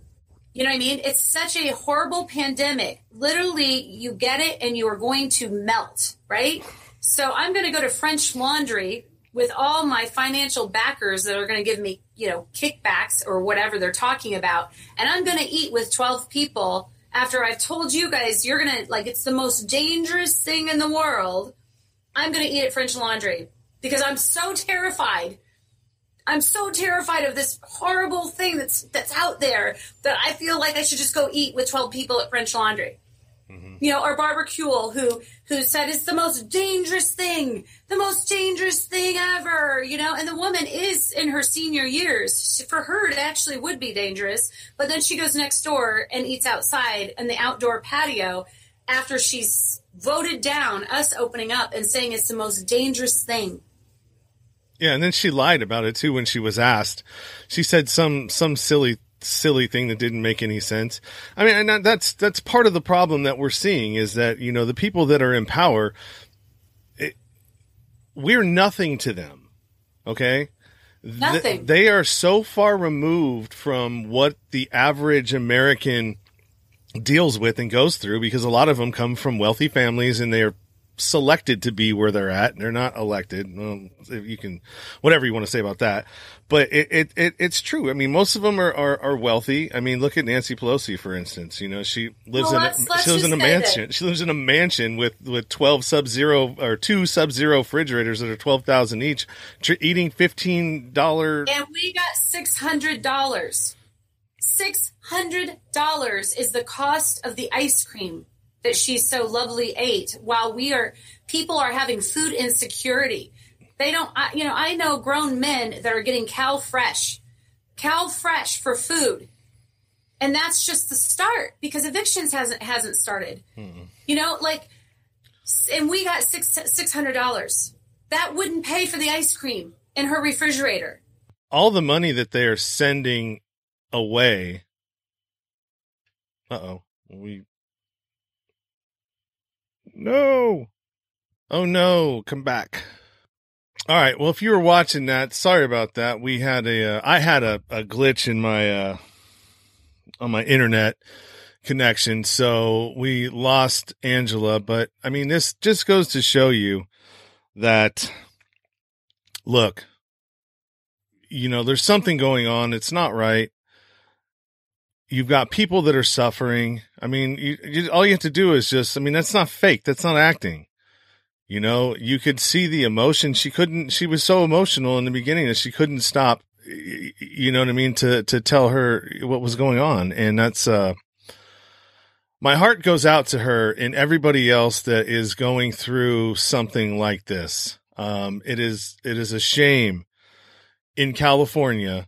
You know what I mean? It's such a horrible pandemic. Literally, you get it and you are going to melt, right? So I'm going to go to French Laundry with all my financial backers that are going to give me, you know, kickbacks or whatever they're talking about, and I'm going to eat with 12 people after I've told you guys you're going to like it's the most dangerous thing in the world. I'm going to eat at French Laundry because I'm so terrified. I'm so terrified of this horrible thing that's that's out there that I feel like I should just go eat with 12 people at French Laundry Mm-hmm. you know, or Barbara Kuehl, who who said it's the most dangerous thing, the most dangerous thing ever, you know. And the woman is in her senior years. For her, it actually would be dangerous. But then she goes next door and eats outside in the outdoor patio after she's voted down us opening up and saying it's the most dangerous thing. Yeah, and then she lied about it too when she was asked. She said some some silly silly thing that didn't make any sense. I mean, and that's that's part of the problem that we're seeing is that you know the people that are in power, it, we're nothing to them. Okay, nothing. Th- they are so far removed from what the average American deals with and goes through because a lot of them come from wealthy families and they are selected to be where they're at. They're not elected. Well, you can, whatever you want to say about that, but it, it, it, it's true. I mean, most of them are, are, are, wealthy. I mean, look at Nancy Pelosi, for instance. You know, she lives well, in, a, she lives in a mansion. She lives in a mansion with, with 12 sub-zero or two sub-zero refrigerators that are 12,000 each, tr- eating $15. And we got $600. $600 is the cost of the ice cream that she so lovely ate while we are people are having food insecurity they don't you know i know grown men that are getting CalFresh cal fresh for food. And that's just the start because evictions hasn't hasn't started. Mm-hmm. you know like and we got six six hundred dollars. That wouldn't pay for the ice cream in her refrigerator. All the money that they are sending away. Uh-oh. We. No. Oh no, come back. All right. Well, if you were watching that, sorry about that. We had a, uh, I had a, a glitch in my, uh, on my internet connection. So we lost Angela, but I mean, this just goes to show you that look, you know, there's something going on. It's not right you've got people that are suffering. I mean, you, you, all you have to do is just, I mean, that's not fake. That's not acting. You know, you could see the emotion. She couldn't, she was so emotional in the beginning that she couldn't stop, you know what I mean? To, to tell her what was going on. And that's, uh, my heart goes out to her and everybody else that is going through something like this. Um, it is, it is a shame in California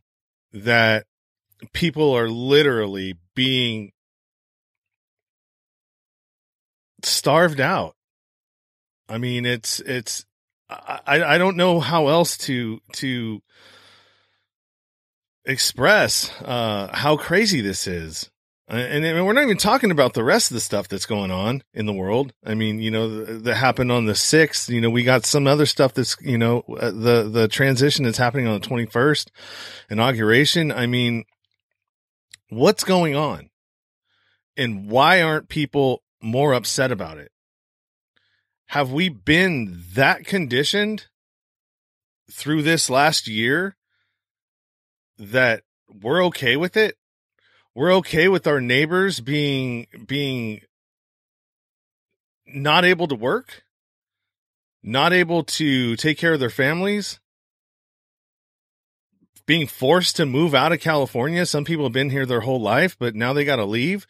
that people are literally being starved out. I mean, it's, it's, I, I don't know how else to, to express, uh, how crazy this is. And, we're not even talking about the rest of the stuff that's going on in the world. I mean, you know, that happened on the sixth. You know, we got some other stuff that's, you know, uh, the the transition that's happening on the twenty first, inauguration. I mean, what's going on and why aren't people more upset about it? Have we been that conditioned through this last year that we're okay with it. We're okay with our neighbors being being not able to work, not able to take care of their families, being forced to move out of California. Some people have been here their whole life, but now they got to leave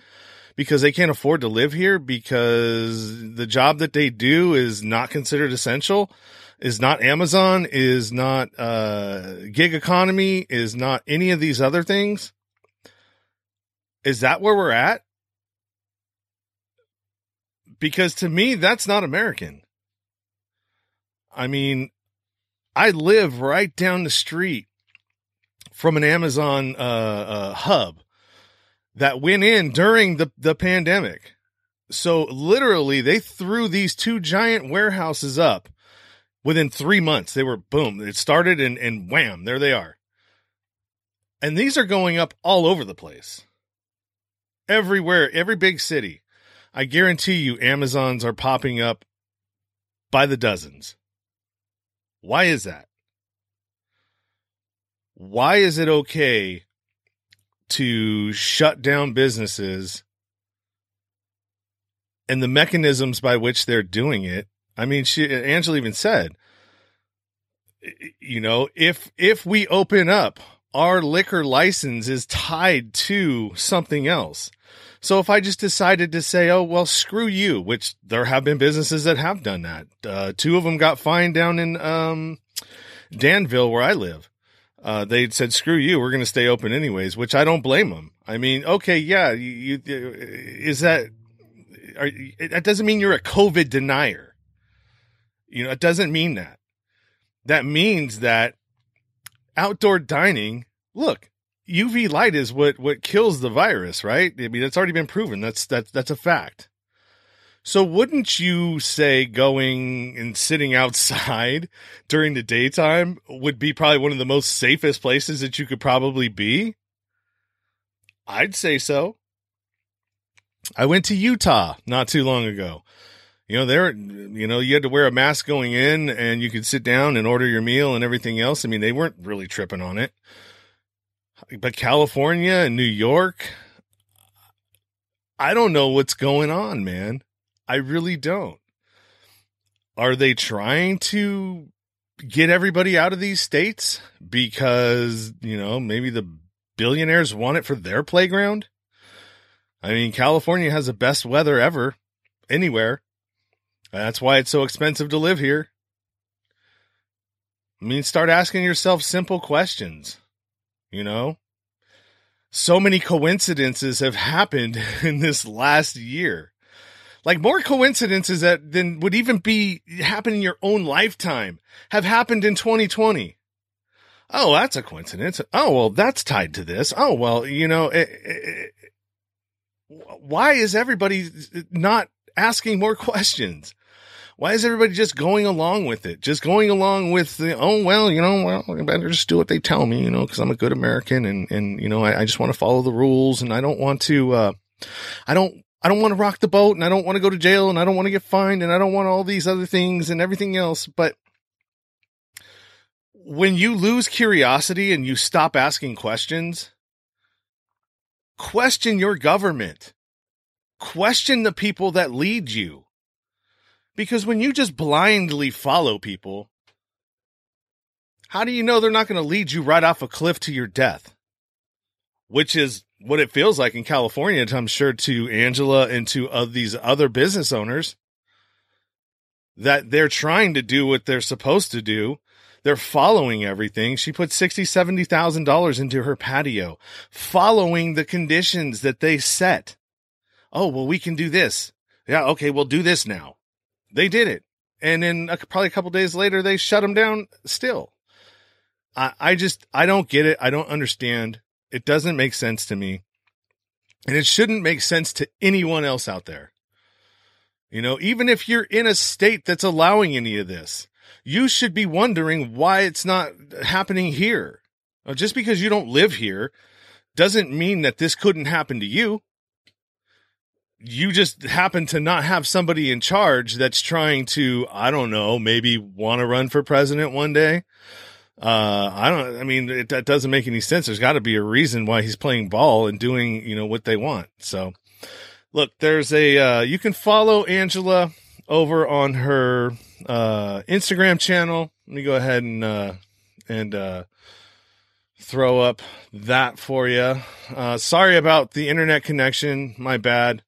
because they can't afford to live here because the job that they do is not considered essential, is not Amazon, is not uh, gig economy, is not any of these other things. Is that where we're at? Because to me, that's not American. I mean, I live right down the street from an Amazon uh, uh, hub that went in during the, the pandemic. So literally, they threw these two giant warehouses up within three months. They were boom, it started and, and wham, there they are. And these are going up all over the place. Everywhere, every big city. I guarantee you, Amazons are popping up by the dozens. Why is that? Why is it okay to shut down businesses and the mechanisms by which they're doing it? I mean, she, Angela even said, you know, if, if we open up, our liquor license is tied to something else. So if I just decided to say, oh, well, screw you, which there have been businesses that have done that. Uh, two of them got fined down in, um, Danville where I live. Uh, they said, screw you. We're going to stay open anyways, which I don't blame them. I mean, okay. Yeah. You, you is that, are, that doesn't mean you're a COVID denier. You know, it doesn't mean that. That means that outdoor dining, look, UV light is what what kills the virus, right? I mean, that's already been proven. That's that's that's a fact. So wouldn't you say going and sitting outside during the daytime would be probably one of the most safest places that you could probably be? I'd say so. I went to Utah not too long ago. You know, there, you know, you had to wear a mask going in and you could sit down and order your meal and everything else. I mean, they weren't really tripping on it but California and New York, I don't know what's going on, man. I really don't. Are they trying to get everybody out of these states because, you know, maybe the billionaires want it for their playground? I mean, California has the best weather ever anywhere. That's why it's so expensive to live here. I mean, start asking yourself simple questions. You know, so many coincidences have happened in this last year. Like more coincidences that than would even be happen in your own lifetime have happened in 2020. Oh, that's a coincidence. Oh, well, that's tied to this. Oh, well, you know, eh, eh, eh, it, it, why is everybody not asking more questions? why is everybody just going along with it? Just going along with the, oh, well, you know, well, I better just do what they tell me, you know, cause I'm a good American and, and, you know, I, I just want to follow the rules and I don't want to, uh, I don't, I don't want to rock the boat and I don't want to go to jail and I don't want to get fined and I don't want all these other things and everything else. But when you lose curiosity and you stop asking questions, question your government, question the people that lead you because when you just blindly follow people, how do you know they're not going to lead you right off a cliff to your death? Which is what it feels like in California, I'm sure, to Angela and to uh, these other business owners that they're trying to do what they're supposed to do. They're following everything. She put sixty, seventy thousand dollars into her patio, following the conditions that they set. Oh, well, we can do this. Yeah, okay, we'll do this now. They did it. And then probably a couple days later, they shut them down still. I, I just, I don't get it. I don't understand. It doesn't make sense to me. And it shouldn't make sense to anyone else out there. You know, even if you're in a state that's allowing any of this, you should be wondering why it's not happening here. Uh, just because you don't live here doesn't mean that this couldn't happen to you you just happen to not have somebody in charge that's trying to, I don't know, maybe want to run for president one day. Uh, I don't, I mean, it, that doesn't make any sense. There's got to be a reason why he's playing ball and doing, you know, what they want. So look, there's a, uh, you can follow Angela over on her, uh, Instagram channel. Let me go ahead and, uh, and, uh, throw up that for you. Uh, sorry about the internet connection. My bad.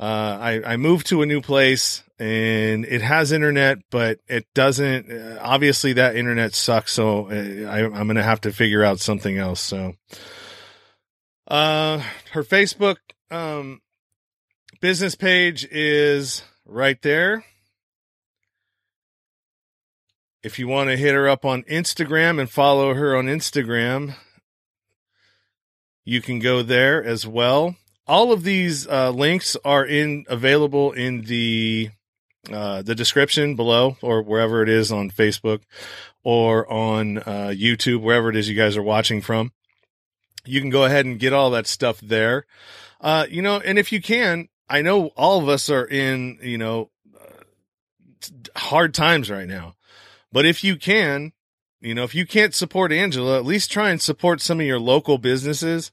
Uh, I, I moved to a new place and it has internet, but it doesn't, uh, obviously that internet sucks. So uh, I, I'm going to have to figure out something else. So, uh, her Facebook, um, business page is right there. If you want to hit her up on Instagram and follow her on Instagram, you can go there as well. All of these uh, links are in available in the uh, the description below, or wherever it is on Facebook or on uh, YouTube, wherever it is you guys are watching from. You can go ahead and get all that stuff there. Uh, you know, and if you can, I know all of us are in you know hard times right now. But if you can, you know, if you can't support Angela, at least try and support some of your local businesses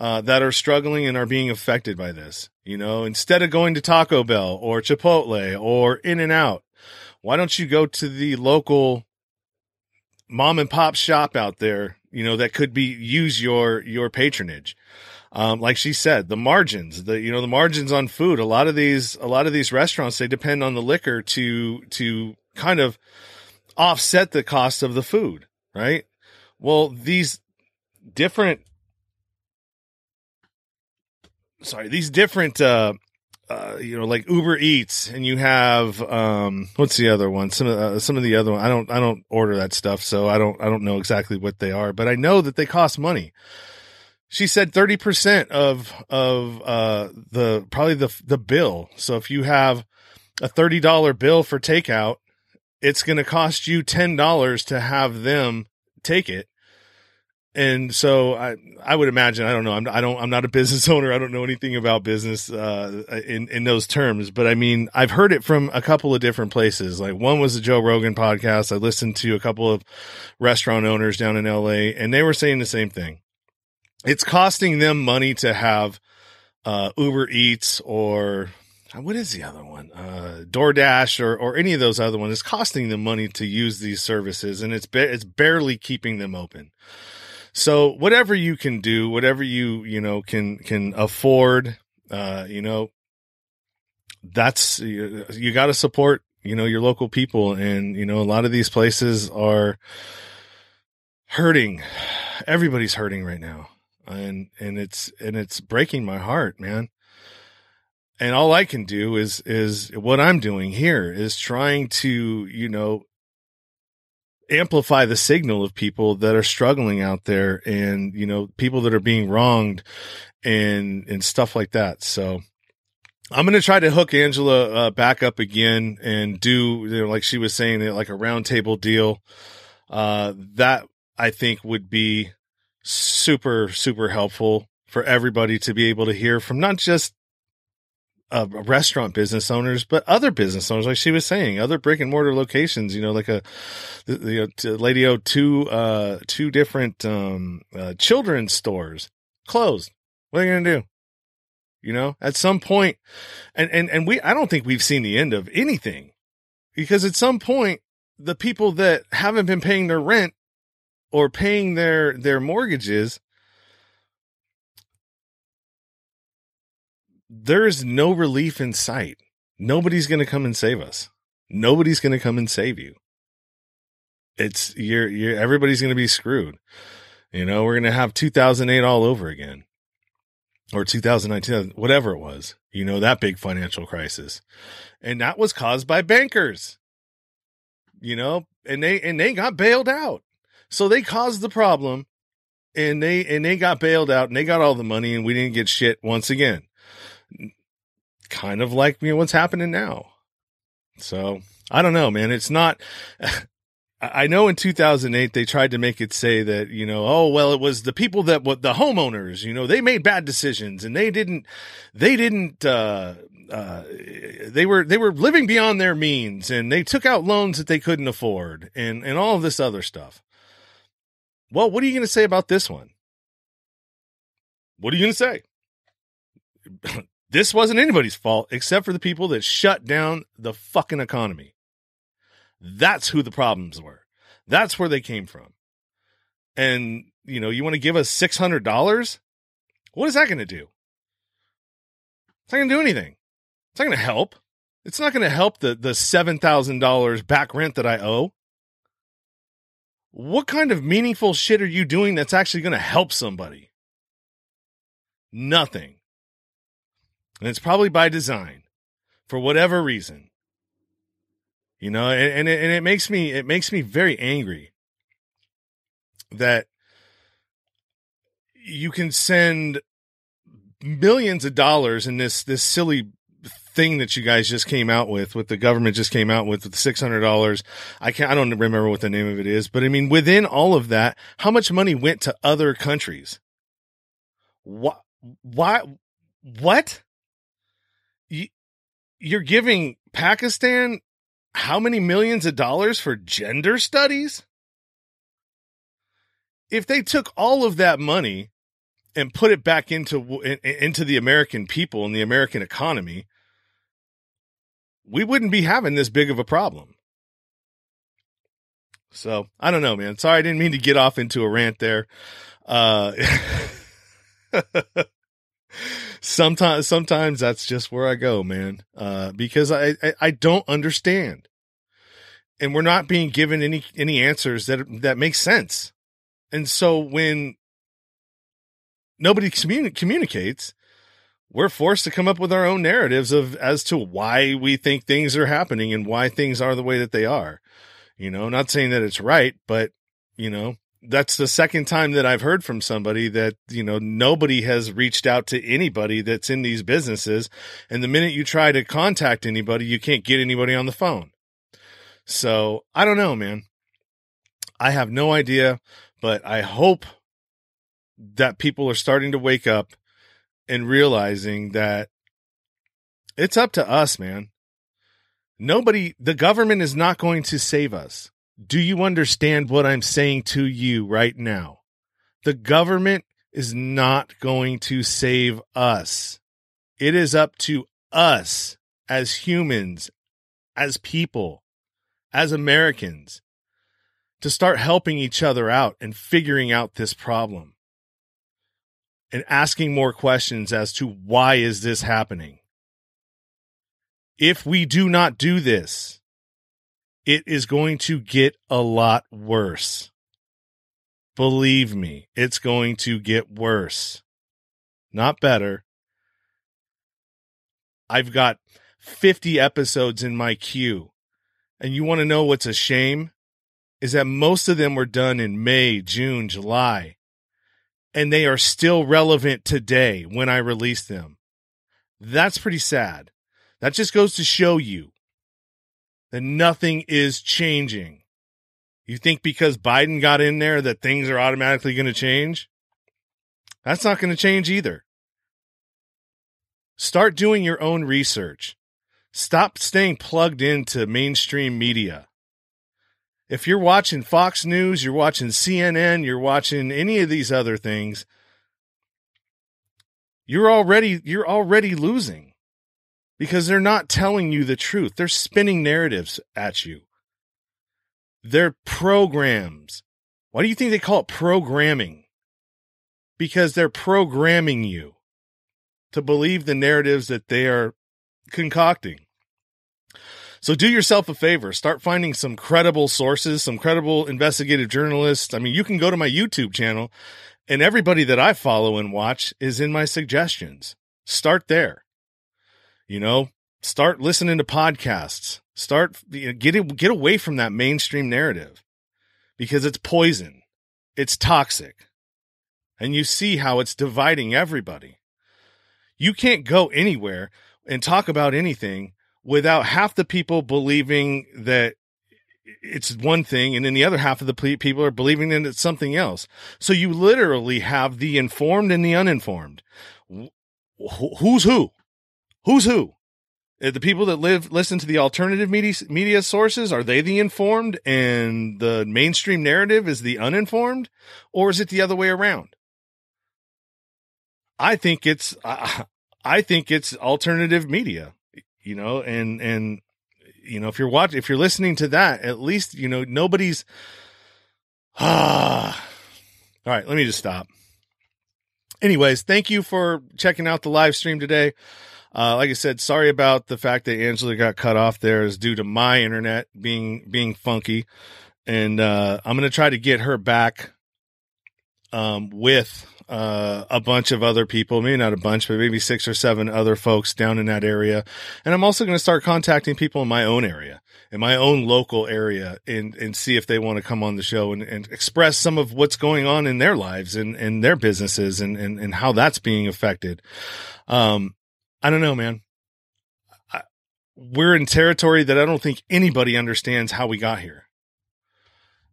uh, that are struggling and are being affected by this. You know, instead of going to Taco Bell or Chipotle or In and Out, why don't you go to the local mom and pop shop out there? You know, that could be use your your patronage. Um, like she said, the margins, the you know the margins on food. A lot of these, a lot of these restaurants, they depend on the liquor to to kind of offset the cost of the food, right? Well, these different, sorry, these different, uh, uh, you know, like Uber Eats, and you have um, what's the other one? Some of uh, some of the other one. I don't I don't order that stuff, so I don't I don't know exactly what they are, but I know that they cost money. She said thirty percent of of uh, the probably the the bill. So if you have a thirty dollar bill for takeout, it's going to cost you $10 to have them take it. And so I, I would imagine, I don't know. I'm, I don't, I'm not a business owner. I don't know anything about business, uh, in, in those terms, but I mean, I've heard it from a couple of different places. Like one was the Joe Rogan podcast. I listened to a couple of restaurant owners down in LA and they were saying the same thing. It's costing them money to have, uh, Uber Eats or what is the other one? Uh, DoorDash or, or any of those other ones. It's costing them money to use these services and it's, ba- it's barely keeping them open. So whatever you can do, whatever you, you know, can, can afford, uh, you know, that's, you, you got to support, you know, your local people. And, you know, a lot of these places are hurting. Everybody's hurting right now. And, and it's, and it's breaking my heart, man and all I can do is is what I'm doing here is trying to you know amplify the signal of people that are struggling out there and you know people that are being wronged and and stuff like that. So I'm going to try to hook Angela uh, back up again and do you know, like she was saying like a roundtable deal. Uh that I think would be super super helpful for everybody to be able to hear from not just uh, restaurant business owners, but other business owners, like she was saying, other brick and mortar locations, you know, like a, the, the lady o two, uh, two different, um, uh, children's stores closed. What are you going to do? You know, at some point, and, and, and we, I don't think we've seen the end of anything because at some point, the people that haven't been paying their rent or paying their, their mortgages there is no relief in sight. Nobody's going to come and save us. Nobody's going to come and save you. It's you're, you're everybody's going to be screwed. You know, we're going to have 2008 all over again or 2019, whatever it was, you know, that big financial crisis. And that was caused by bankers, you know, and they, and they got bailed out. So they caused the problem and they, and they got bailed out and they got all the money and we didn't get shit once again kind of like you know what's happening now. So I don't know, man. It's not. I know in 2008 they tried to make it say that, you know, oh, well, it was the people that, what the homeowners, you know, they made bad decisions and they didn't, they didn't, uh, uh, they were, they were living beyond their means and they took out loans that they couldn't afford and, and all of this other stuff. Well, what are you going to say about this one? What are you going to say? this wasn't anybody's fault except for the people that shut down the fucking economy. That's who the problems were. That's where they came from. And, you know, you want to give us $600? What is that going to do? It's not going to do anything. It's not going to help. It's not going to help the, the $7,000 back rent that I owe. What kind of meaningful shit are you doing that's actually going to help somebody? Nothing. And it's probably by design for whatever reason you know, and, and it, and it makes me it makes me very angry that you can send millions of dollars in this this silly thing that you guys just came out with, what the government just came out with, with six hundred dollars. I can't, I don't remember what the name of it is, but I mean, within all of that, how much money went to other countries? What? Why? What? You, you're giving Pakistan how many millions of dollars for gender studies? If they took all of that money and put it back into into the American people and the American economy, we wouldn't be having this big of a problem. So I don't know, man. Sorry, I didn't mean to get off into a rant there. Uh, sometimes sometimes that's just where I go, man. Uh, because I, I, I don't understand, and we're not being given any any answers that that make sense. And so when nobody communi- communicates, we're forced to come up with our own narratives of as to why we think things are happening and why things are the way that they are. You know, not saying that it's right, but you know, that's the second time that I've heard from somebody that, you know, nobody has reached out to anybody that's in these businesses. And the minute you try to contact anybody, you can't get anybody on the phone. So I don't know, man. I have no idea, but I hope that people are starting to wake up and realizing that it's up to us, man. Nobody, the government is not going to save us. Do you understand what I'm saying to you right now? The government is not going to save us. It is up to us as humans, as people, as Americans to start helping each other out and figuring out this problem and asking more questions as to why is this happening? If we do not do this, it is going to get a lot worse. Believe me, it's going to get worse. Not better. I've got 50 episodes in my queue. And you want to know what's a shame? Is that most of them were done in May, June, July. And they are still relevant today when I release them. That's pretty sad. That just goes to show you that nothing is changing. You think because Biden got in there that things are automatically going to change? That's not going to change either. Start doing your own research. Stop staying plugged into mainstream media. If you're watching Fox News, you're watching CNN, you're watching any of these other things, you're already you're already losing because they're not telling you the truth. They're spinning narratives at you. They're programs. Why do you think they call it programming? Because they're programming you to believe the narratives that they are concocting. So do yourself a favor. Start finding some credible sources, some credible investigative journalists. I mean, you can go to my YouTube channel and everybody that I follow and watch is in my suggestions. Start there. You know, start listening to podcasts. Start you know, get get away from that mainstream narrative because it's poison. It's toxic. And you see how it's dividing everybody. You can't go anywhere and talk about anything without half the people believing that it's one thing, and then the other half of the people are believing that it's something else. So you literally have the informed and the uninformed. Who's who? Who's who? Uh, the people that live listen to the alternative media media sources are they the informed and the mainstream narrative is the uninformed? Or is it the other way around? I think it's uh, i think it's alternative media you know and and you know if you're watching if you're listening to that at least you know nobody's ah all right let me just stop. Anyways thank you for checking out the live stream today uh, like I said, sorry about the fact that Angela got cut off there is due to my internet being being funky, and uh, I'm gonna try to get her back um, with uh, a bunch of other people, maybe not a bunch, but maybe six or seven other folks down in that area. And I'm also going to start contacting people in my own area, in my own local area, and and see if they want to come on the show and, and express some of what's going on in their lives and, and their businesses and, and, and how that's being affected. Um, I don't know, man. I, we're in territory that I don't think anybody understands how we got here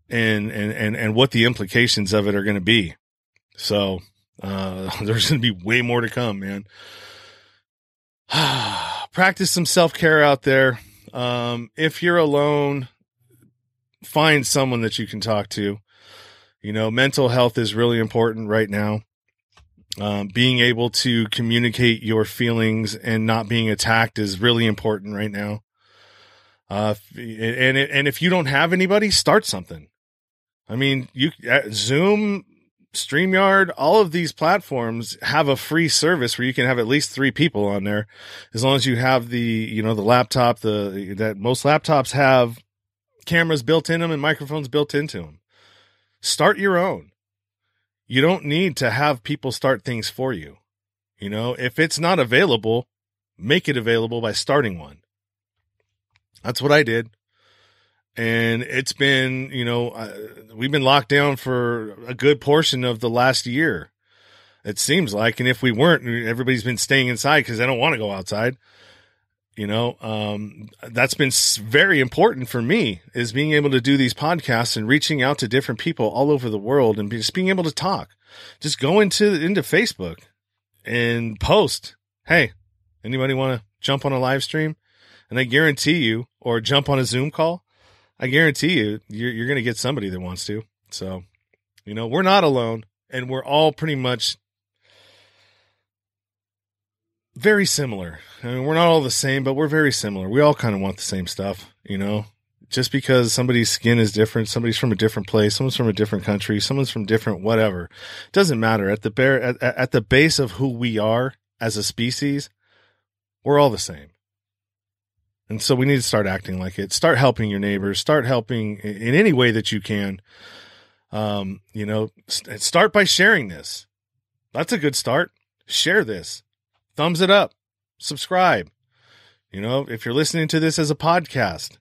and, and, and, and what the implications of it are going to be. So, uh, there's going to be way more to come, man. Practice some self care out there. Um, if you're alone, find someone that you can talk to. You know, mental health is really important right now. Um, being able to communicate your feelings and not being attacked is really important right now. Uh, and and if you don't have anybody, start something. I mean, you uh, Zoom, StreamYard, all of these platforms have a free service where you can have at least three people on there, as long as you have the you know the laptop. The that most laptops have cameras built in them and microphones built into them. Start your own you don't need to have people start things for you. You know, if it's not available, make it available by starting one. That's what I did. And it's been, you know, uh, we've been locked down for a good portion of the last year. It seems like. And if we weren't, everybody's been staying inside because they don't want to go outside you know um, that's been very important for me is being able to do these podcasts and reaching out to different people all over the world and just being able to talk. Just go into into facebook and post hey anybody want to jump on a live stream? And i guarantee you or jump on a zoom call i guarantee you you're, you're going to get somebody that wants to. So you know we're not alone and we're all pretty much very similar. I mean, we're not all the same, but we're very similar. We all kind of want the same stuff, you know. Just because somebody's skin is different, somebody's from a different place, someone's from a different country, someone's from different whatever, doesn't matter. At the bare at, at the base of who we are as a species, we're all the same. And so we need to start acting like it. Start helping your neighbors. Start helping in any way that you can. Um, you know, start by sharing this. That's a good start. Share this thumbs it up, subscribe. You know, if you're listening to this as a podcast,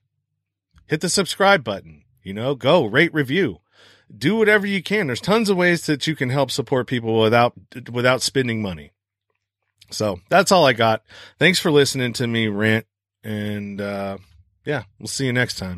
hit the subscribe button. You know, go rate, review, do whatever you can. There's tons of ways that you can help support people without without spending money. So that's all I got. Thanks for listening to me rant, and uh, yeah, we'll see you next time.